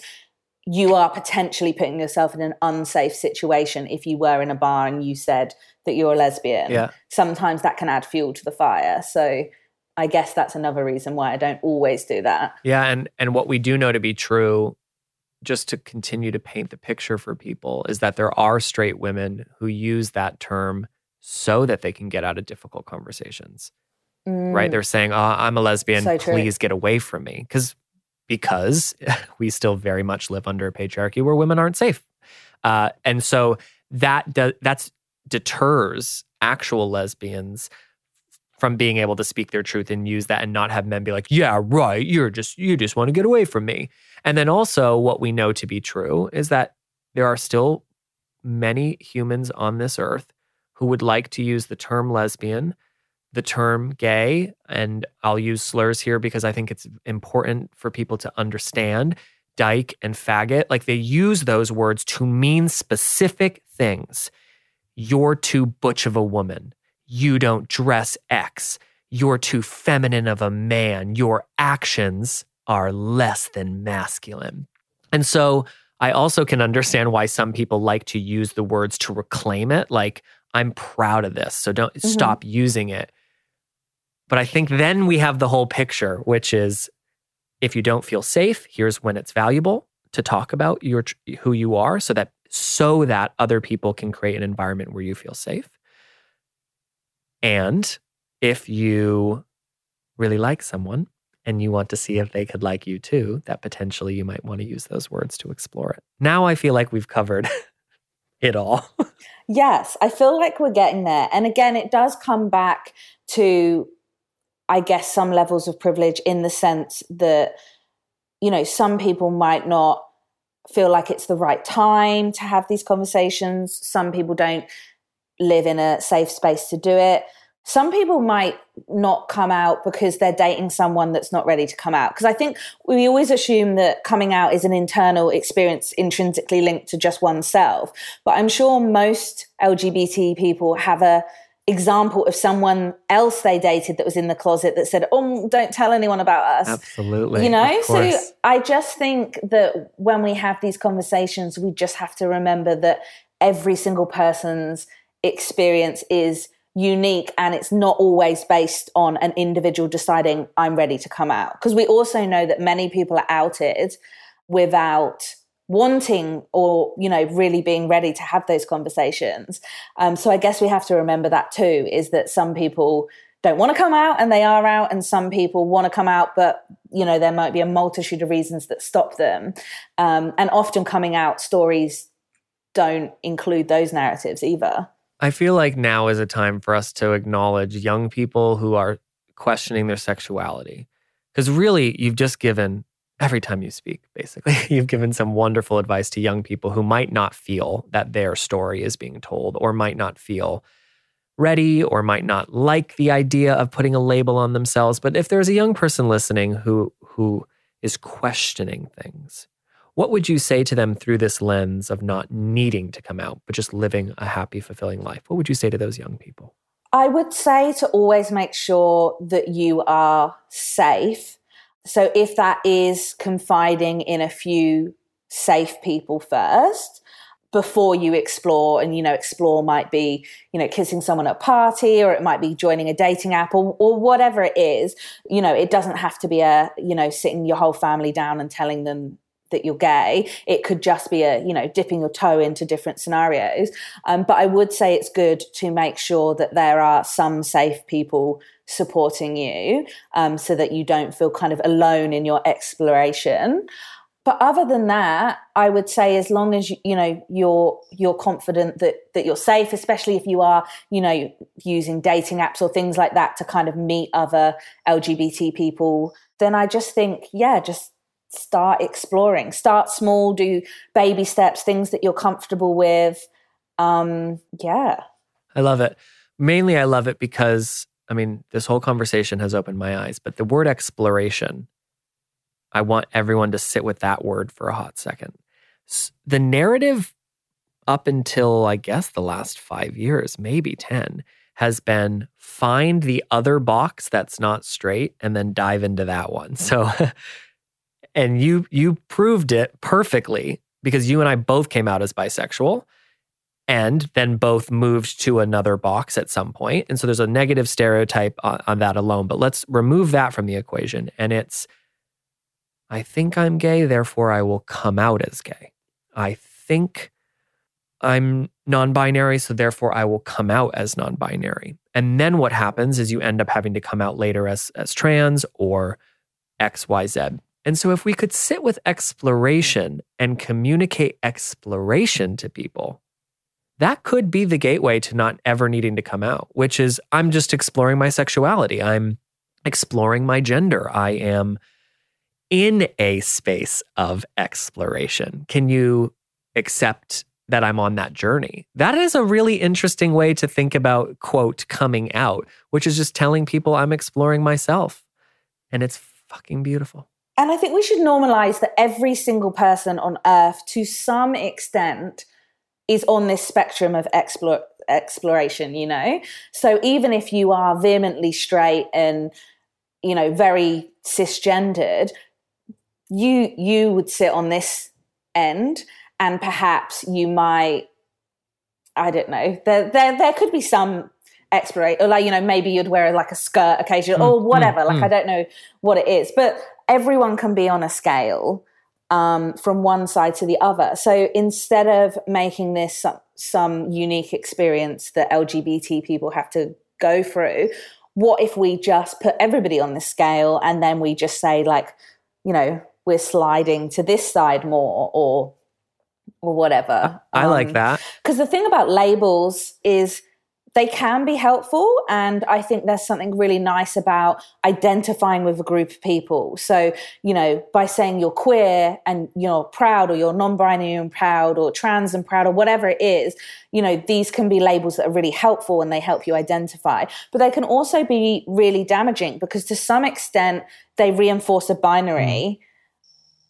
Speaker 3: you are potentially putting yourself in an unsafe situation if you were in a bar and you said that you're a lesbian.
Speaker 2: Yeah.
Speaker 3: Sometimes that can add fuel to the fire. So I guess that's another reason why I don't always do that.
Speaker 2: Yeah, and and what we do know to be true just to continue to paint the picture for people is that there are straight women who use that term so that they can get out of difficult conversations.
Speaker 3: Mm.
Speaker 2: Right? They're saying, oh, I'm a lesbian,
Speaker 3: So
Speaker 2: please get away from me. Because because we still very much live under a patriarchy where women aren't safe. Uh, and so that do, that's deters actual lesbians from being able to speak their truth and use that and not have men be like, "Yeah, right, you're just you just want to get away from me." And then also what we know to be true is that there are still many humans on this earth who would like to use the term lesbian, the term gay, and I'll use slurs here because I think it's important for people to understand dyke and faggot. Like they use those words to mean specific things. You're too butch of a woman. You don't dress X. You're too feminine of a man. Your actions are less than masculine. And so I also can understand why some people like to use the words to reclaim it. Like, I'm proud of this. So don't mm-hmm. stop using it. But I think then we have the whole picture, which is if you don't feel safe, here's when it's valuable to talk about your who you are so that so that other people can create an environment where you feel safe. And if you really like someone and you want to see if they could like you too, that potentially you might want to use those words to explore it. Now I feel like we've covered it all.
Speaker 3: Yes, I feel like we're getting there. And again, it does come back to, I guess, some levels of privilege in the sense that, you know, some people might not feel like it's the right time to have these conversations. Some people don't live in a safe space to do it. Some people might not come out because they're dating someone that's not ready to come out. Because I think we always assume that coming out is an internal experience intrinsically linked to just oneself. But I'm sure most LGBT people have a example of someone else they dated that was in the closet that said, "Oh, don't tell anyone about us."
Speaker 2: Absolutely.
Speaker 3: You know, so. I just think that when we have these conversations, we just have to remember that every single person's experience is unique and it's not always based on an individual deciding I'm ready to come out. Because we also know that many people are outed without wanting or you know really being ready to have those conversations. Um, so i guess we have to remember that too is that some people don't want to come out and they are out and some people want to come out but you know there might be a multitude of reasons that stop them. Um, and often coming out stories don't include those narratives either.
Speaker 2: I feel like now is a time for us to acknowledge young people who are questioning their sexuality. Because really, you've just given, every time you speak, basically, you've given some wonderful advice to young people who might not feel that their story is being told or might not feel ready or might not like the idea of putting a label on themselves. But if there's a young person listening who, who is questioning things, what would you say to them through this lens of not needing to come out, but just living a happy, fulfilling life? What would you say to those young people?
Speaker 3: I would say to always make sure that you are safe. So if that is confiding in a few safe people first before you explore and you know explore might be you know kissing someone at a party or it might be joining a dating app or, or whatever it is you know it doesn't have to be a you know sitting your whole family down and telling them that you're gay. It could just be a, you know, dipping your toe into different scenarios. Um, but I would say it's good to make sure that there are some safe people supporting you um, so that you don't feel kind of alone in your exploration. But other than that, I would say as long as you, you know you're you're confident that that you're safe, especially if you are you know using dating apps or things like that to kind of meet other LGBT people, then I just think yeah, just start exploring start small do baby steps things that you're comfortable with um yeah
Speaker 2: I love it. Mainly, I love it because, I mean, this whole conversation has opened my eyes, but the word exploration, I want everyone to sit with that word for a hot second. The narrative up until, I guess, the last five years, maybe 10, has been find the other box that's not straight and then dive into that one. So and you you proved it perfectly because you and I both came out as bisexual and then both moved to another box at some point. And so there's a negative stereotype on, on that alone, but let's remove that from the equation and it's I think I'm gay, therefore I will come out as gay. I think I'm non binary, so therefore I will come out as non binary. And then what happens is you end up having to come out later as, as trans or XYZ. And so if we could sit with exploration and communicate exploration to people, that could be the gateway to not ever needing to come out, which is I'm just exploring my sexuality. I'm exploring my gender. I am in a space of exploration. Can you accept that I'm on that journey. That is a really interesting way to think about, quote, coming out, which is just telling people I'm exploring myself. And it's fucking beautiful.
Speaker 3: And I think we should normalize that every single person on earth, to some extent, is on this spectrum of explore, exploration, you know? So even if you are vehemently straight and, you know, very cisgendered, you you would sit on this end and perhaps you might i don't know there there, there could be some exploration or like you know maybe you'd wear like a skirt occasionally mm, or whatever mm, like mm. i don't know what it is but everyone can be on a scale um, from one side to the other so instead of making this some, some unique experience that lgbt people have to go through what if we just put everybody on the scale and then we just say like you know we're sliding to this side more or or whatever.
Speaker 2: I, I um, like that.
Speaker 3: Because the thing about labels is they can be helpful. And I think there's something really nice about identifying with a group of people. So, you know, by saying you're queer and you're proud, or you're non binary and proud, or trans and proud, or whatever it is, you know, these can be labels that are really helpful and they help you identify. But they can also be really damaging because to some extent, they reinforce a binary.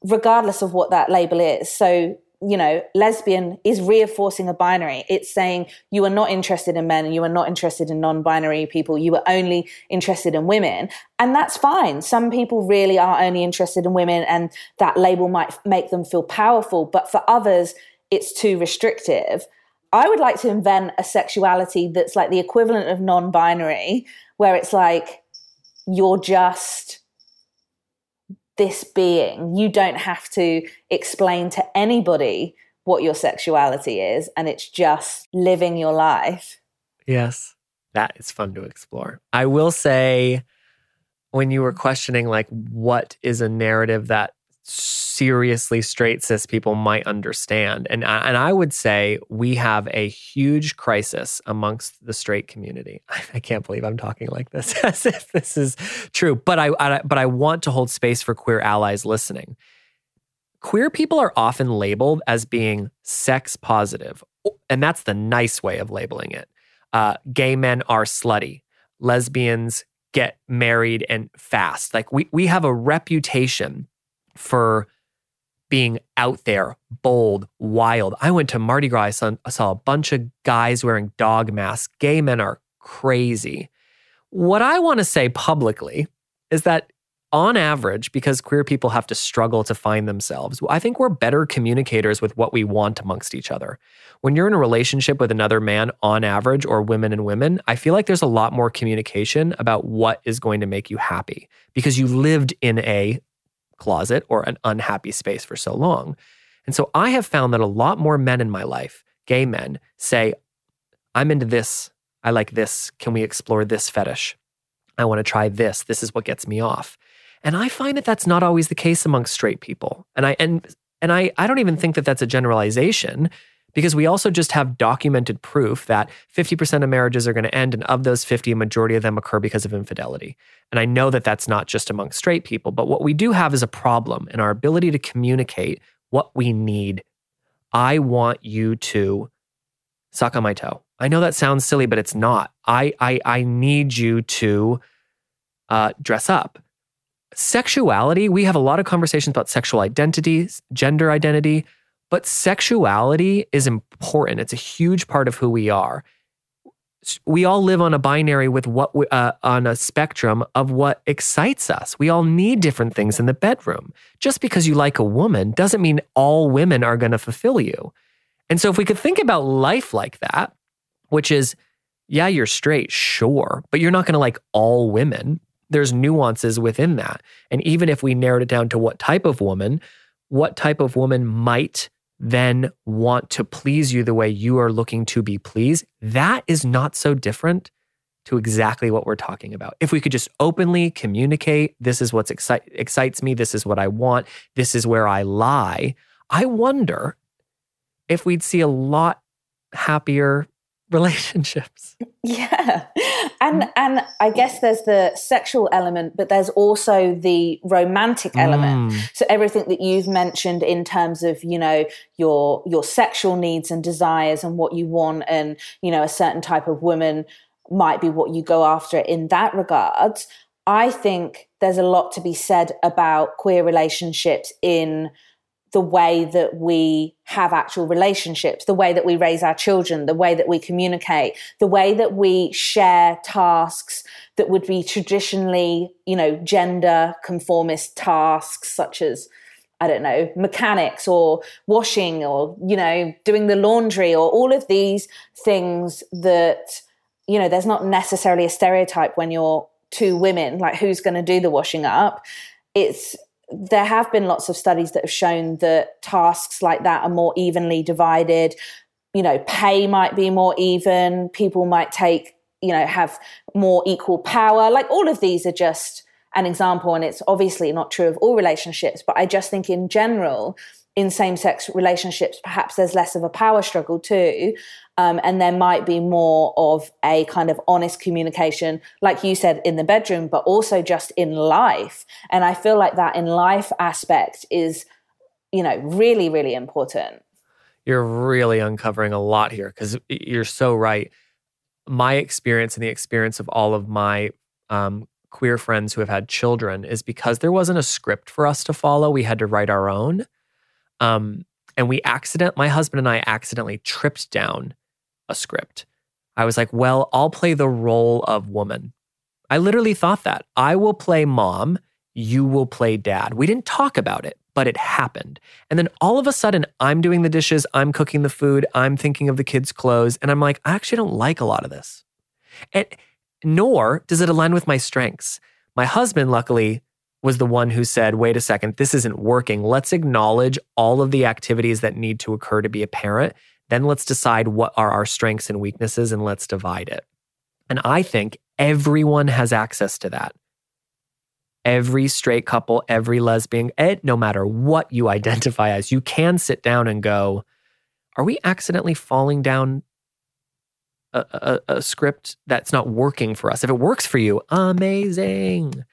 Speaker 3: Regardless of what that label is. So, you know, lesbian is reinforcing a binary. It's saying you are not interested in men you are not interested in non binary people. You are only interested in women. And that's fine. Some people really are only interested in women and that label might make them feel powerful. But for others, it's too restrictive. I would like to invent a sexuality that's like the equivalent of non binary, where it's like you're just this being. You don't have to explain to anybody what your sexuality is, and it's just living your life.
Speaker 2: Yes, that is fun to explore. I will say, when you were questioning, like, what is a narrative that seriously straight cis people might understand. And and I would say we have a huge crisis amongst the straight community. I can't believe I'm talking like this as if this is true, but I, I but I want to hold space for queer allies listening. Queer people are often labeled as being sex positive, and that's the nice way of labeling it. Uh, gay men are slutty. Lesbians get married and fast. Like we we have a reputation for being out there, bold, wild. I went to Mardi Gras. I saw, I saw, a bunch of guys wearing dog masks. Gay men are crazy. What I want to say publicly is that on average, because queer people have to struggle to find themselves, I think we're better communicators with what we want amongst each other. When you're in a relationship with another man, on average, or women and women, I feel like there's a lot more communication about what is going to make you happy because you lived in a closet or an unhappy space for so long. And so I have found that a lot more men in my life, gay men, say, I'm into this. I like this. Can we explore this fetish? I want to try this. This is what gets me off. And I find that that's not always the case amongst straight people. And I and and I I don't even think that that's a generalization because we also just have documented proof that 50% of marriages are going to end and of those 50 a majority of them occur because of infidelity. And i know that that's not just among straight people but what we do have is a problem in our ability to communicate what we need. I want you to suck on my toe. I know that sounds silly but it's not. I i, I need you to uh, dress up. Sexuality we have a lot of conversations about sexual identities gender identity but sexuality is important. It's a huge part of who we are. we all live on a binary with what we, uh, on a spectrum of what excites us. We all need different things in the bedroom. Just because you like a woman doesn't mean all women are going to fulfill you. And so if we could think about life like that, which is yeah, you're straight, sure, but you're not going to like all women. There's nuances within that. And even if we narrowed it down to what type of woman, what type of woman might then want to please you the way you are looking to be pleased, that is not so different to exactly what we're talking about. If we could just openly communicate, this is what excite, excites me, this is what I want, this is where I lie, I wonder if we'd see a lot happier relationships.
Speaker 3: Yeah. And and I guess there's the sexual element, but there's also the romantic element. Mm. So everything that you've mentioned in terms of, you know, your your sexual needs and desires and what you want and, you know, a certain type of woman might be what you go after in that regard. I think there's a lot to be said about queer relationships in the way that we have actual relationships, the way that we raise our children, the way that we communicate, the way that we share tasks that would be traditionally, you know, gender conformist tasks such as I don't know, mechanics or washing or, you know, doing the laundry or all of these things that, you know, there's not necessarily a stereotype when you're two women, like who's going to do the washing up. It's there have been lots of studies that have shown that tasks like that are more evenly divided. You know, pay might be more even. People might take, you know, have more equal power. Like all of these are just an example. And it's obviously not true of all relationships, but I just think in general, in same sex relationships, perhaps there's less of a power struggle too. Um, and there might be more of a kind of honest communication, like you said, in the bedroom, but also just in life. And I feel like that in life aspect is, you know, really, really important.
Speaker 2: You're really uncovering a lot here because you're so right. My experience and the experience of all of my um, queer friends who have had children is because there wasn't a script for us to follow. We had to write our own. Um, and we accident, my husband and I accidentally tripped down a script. I was like, well, I'll play the role of woman. I literally thought that. I will play mom, you will play dad. We didn't talk about it, but it happened. And then all of a sudden, I'm doing the dishes, I'm cooking the food, I'm thinking of the kids' clothes, and I'm like, I actually don't like a lot of this. And nor does it align with my strengths. My husband, luckily, was the one who said, wait a second, this isn't working. Let's acknowledge all of the activities that need to occur to be a parent. Then let's decide what are our strengths and weaknesses and let's divide it. And I think everyone has access to that. Every straight couple, every lesbian, eh, no matter what you identify as, you can sit down and go, are we accidentally falling down a, a, a, script that's not working for us. If it works for you, amazing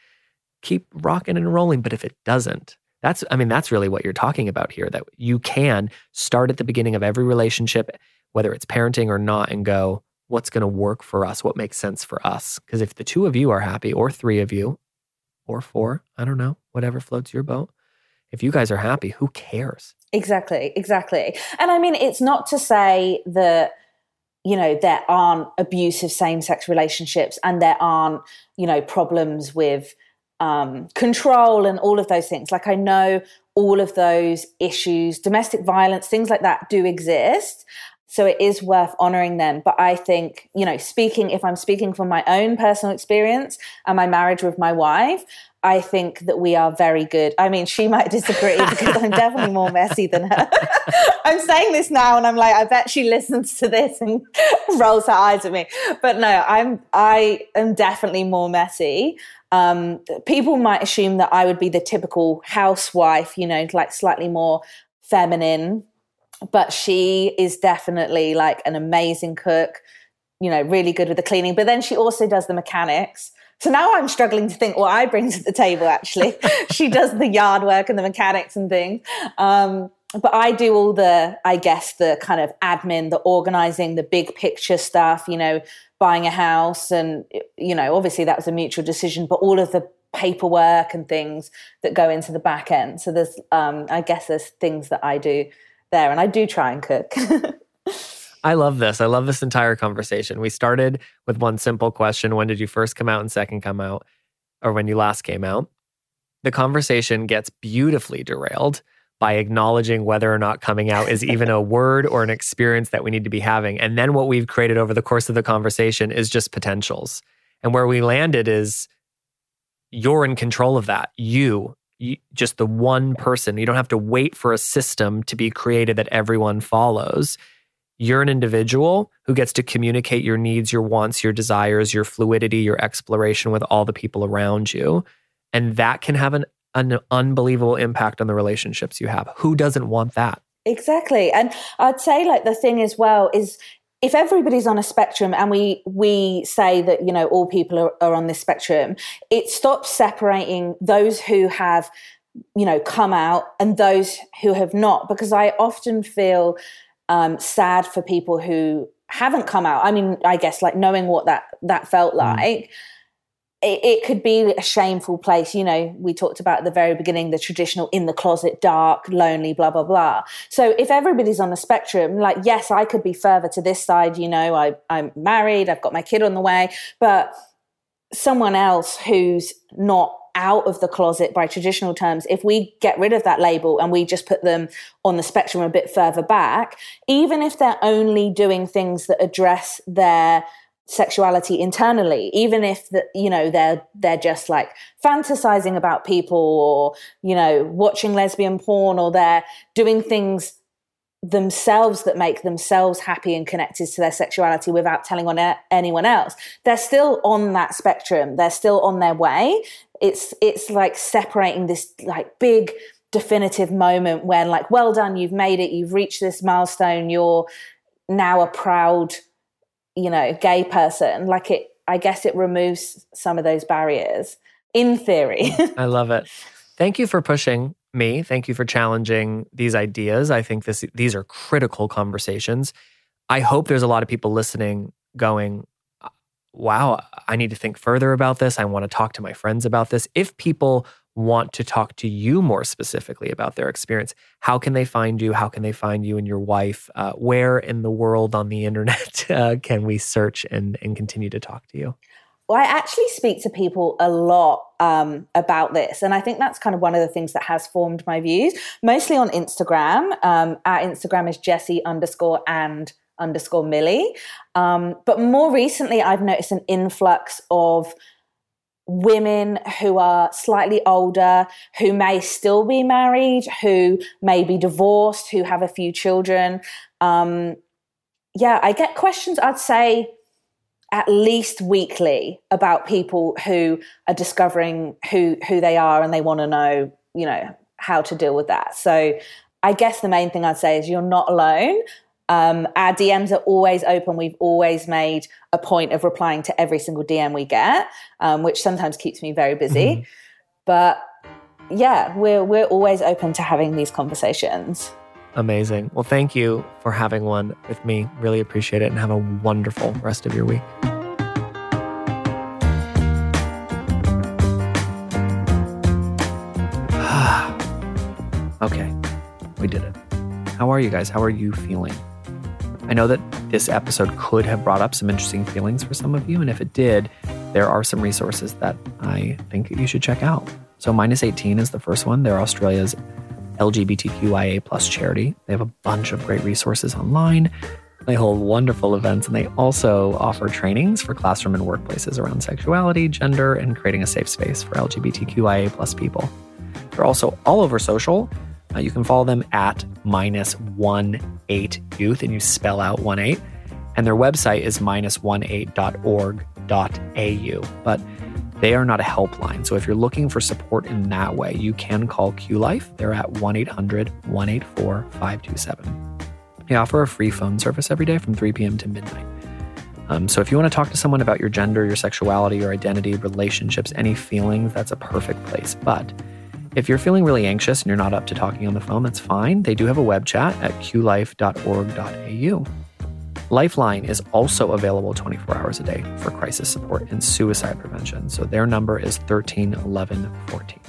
Speaker 2: keep rocking and rolling. But if it doesn't, that's, I mean, that's really what you're talking about here that you can start at the beginning of every relationship, whether it's parenting or not, and go, what's going to work for us? What makes sense for us? Because if the two of you are happy, or three of you, or four, I don't know, whatever floats your boat, if you guys are happy, who cares?
Speaker 3: Exactly, exactly. And I mean, it's not to say that, you know, there aren't abusive same sex relationships and there aren't, you know, problems with um, control and all of those things. Like I know all of those issues, domestic violence, things like that do exist. So it is worth honoring them. But I think, you know, speaking, if I'm speaking from my own personal experience and my marriage with my wife, I think that we are very good. I mean, she might disagree because I'm definitely more messy than her. I'm saying this now and I'm like, I bet she listens to this and rolls her eyes at me. But no, I'm I am definitely more messy um, people might assume that I would be the typical housewife, you know, like slightly more feminine, but she is definitely like an amazing cook, you know, really good with the cleaning. But then she also does the mechanics. So now I'm struggling to think what I bring to the table, actually. she does the yard work and the mechanics and things. Um, but I do all the, I guess, the kind of admin, the organizing, the big picture stuff, you know, buying a house. And, you know, obviously that was a mutual decision, but all of the paperwork and things that go into the back end. So there's, um, I guess there's things that I do there and I do try and cook.
Speaker 2: I love this. I love this entire conversation. We started with one simple question When did you first come out and second come out, or when you last came out? The conversation gets beautifully derailed by acknowledging whether or not coming out is even a word or an experience that we need to be having. And then what we've created over the course of the conversation is just potentials. And where we landed is you're in control of that. You, you, just the one person. You don't have to wait for a system to be created that everyone follows. You're an individual who gets to communicate your needs, your wants, your desires, your fluidity, your exploration with all the people around you. And that can have an, an unbelievable impact on the relationships you have. Who doesn't want that?
Speaker 3: Exactly. And I'd say like the thing as well is if everybody's on a spectrum and we we say that you know all people are, are on this spectrum it stops separating those who have you know come out and those who have not because i often feel um, sad for people who haven't come out i mean i guess like knowing what that that felt mm. like it, it, could be a shameful place. You know, we talked about at the very beginning the traditional in the closet, dark, lonely, blah, blah, blah. So if everybody's on the spectrum, like, yes, I could be further to this side. You know, I, I'm married, I've got my kid on the way, but someone else who's not out of the closet by traditional terms, if we get rid of that label and we just put them on the spectrum a bit further back, even if they're only doing things that address their sexuality internally even if the, you know they're they're just like fantasizing about people or you know watching lesbian porn or they're doing things themselves that make themselves happy and connected to their sexuality without telling on anyone else they're still on that spectrum. They're still on their way it's it's like separating this like big definitive moment when like well done you've made it you've reached this milestone you're now a proud you know, gay person, like it, I guess it removes some of those barriers in theory.
Speaker 2: Mm, I love it. Thank you for pushing me. Thank you for challenging these ideas. I think this these are critical conversations. I hope there's a lot of people listening going, wow, I need to think further about this. I want to talk to my friends about this. If people want to talk to you more specifically about their experience, how can they find you? How can they find you and your wife? Uh, where in the world on the internet uh, can we search and, and continue to talk to you?
Speaker 3: Well, I actually speak to people a lot um, about this. And I think that's kind of one of the things that has formed my views, mostly on Instagram. Um, our Instagram is Jesse underscore and underscore Millie. Um, but more recently, I've noticed an influx of women who are slightly older, who may still be married, who may be divorced, who have a few children. Um, yeah, I get questions, I'd say at least weekly about people who are discovering who who they are and they want to know, you know, how to deal with that. So I guess the main thing I'd say is you're not alone. Um, our DMs are always open. We've always made a point of replying to every single DM we get, um, which sometimes keeps me very busy. Mm-hmm. But yeah, we're we're always open to having these conversations.
Speaker 2: Amazing. Well, thank you for having one with me. Really appreciate it, and have a wonderful rest of your week. okay, we did it. How are you guys? How are you feeling? I know that this episode could have brought up some interesting feelings for some of you, and if it did, there are some resources that I think you should check out. So, Minus 18 is the first one. They're Australia's LGBTQIA plus charity. They have a bunch of great resources online. They hold wonderful events, and they also offer trainings for classroom and workplaces around sexuality, gender, and creating a safe space for LGBTQIA plus people. They're also all over social. Uh, you can follow them at minus one eight youth, and you spell out one eight. And their website is minus one eight.org.au. But they are not a helpline. So if you're looking for support in that way, you can call Q Life. They're at 1 800 184 527. They offer a free phone service every day from 3 p.m. to midnight. Um, so if you want to talk to someone about your gender, your sexuality, your identity, relationships, any feelings, that's a perfect place. But if you're feeling really anxious and you're not up to talking on the phone, that's fine. They do have a web chat at qlife.org.au. Lifeline is also available 24 hours a day for crisis support and suicide prevention. So their number is 13 11 14.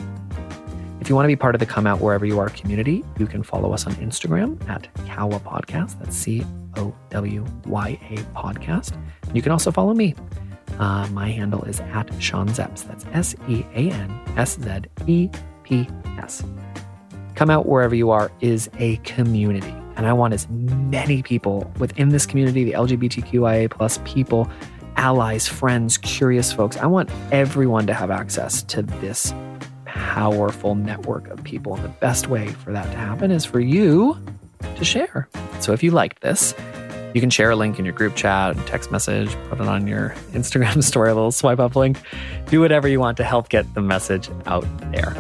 Speaker 2: If you want to be part of the Come Out Wherever You Are community, you can follow us on Instagram at COWYA Podcast. That's C O W Y A Podcast. You can also follow me. Uh, my handle is at Sean Szeps. That's S E A N S Z E P S. Come Out Wherever You Are is a community. And I want as many people within this community, the LGBTQIA plus people, allies, friends, curious folks. I want everyone to have access to this powerful network of people. And the best way for that to happen is for you to share. So if you liked this, you can share a link in your group chat, text message, put it on your Instagram story, a little swipe up link. Do whatever you want to help get the message out there.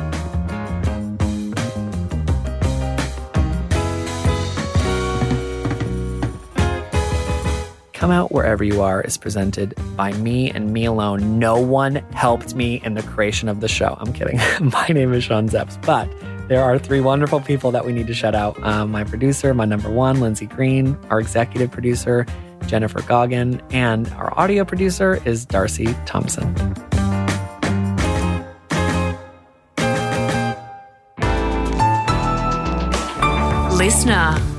Speaker 2: Come Out Wherever You Are is presented by me and me alone. No one helped me in the creation of the show. I'm kidding. my name is Sean Szeps, but there are three wonderful people that we need to shout out. Um, my producer, my number one, Lindsay Green, our executive producer, Jennifer Goggin, and our audio producer is Darcy Thompson.
Speaker 1: Listener.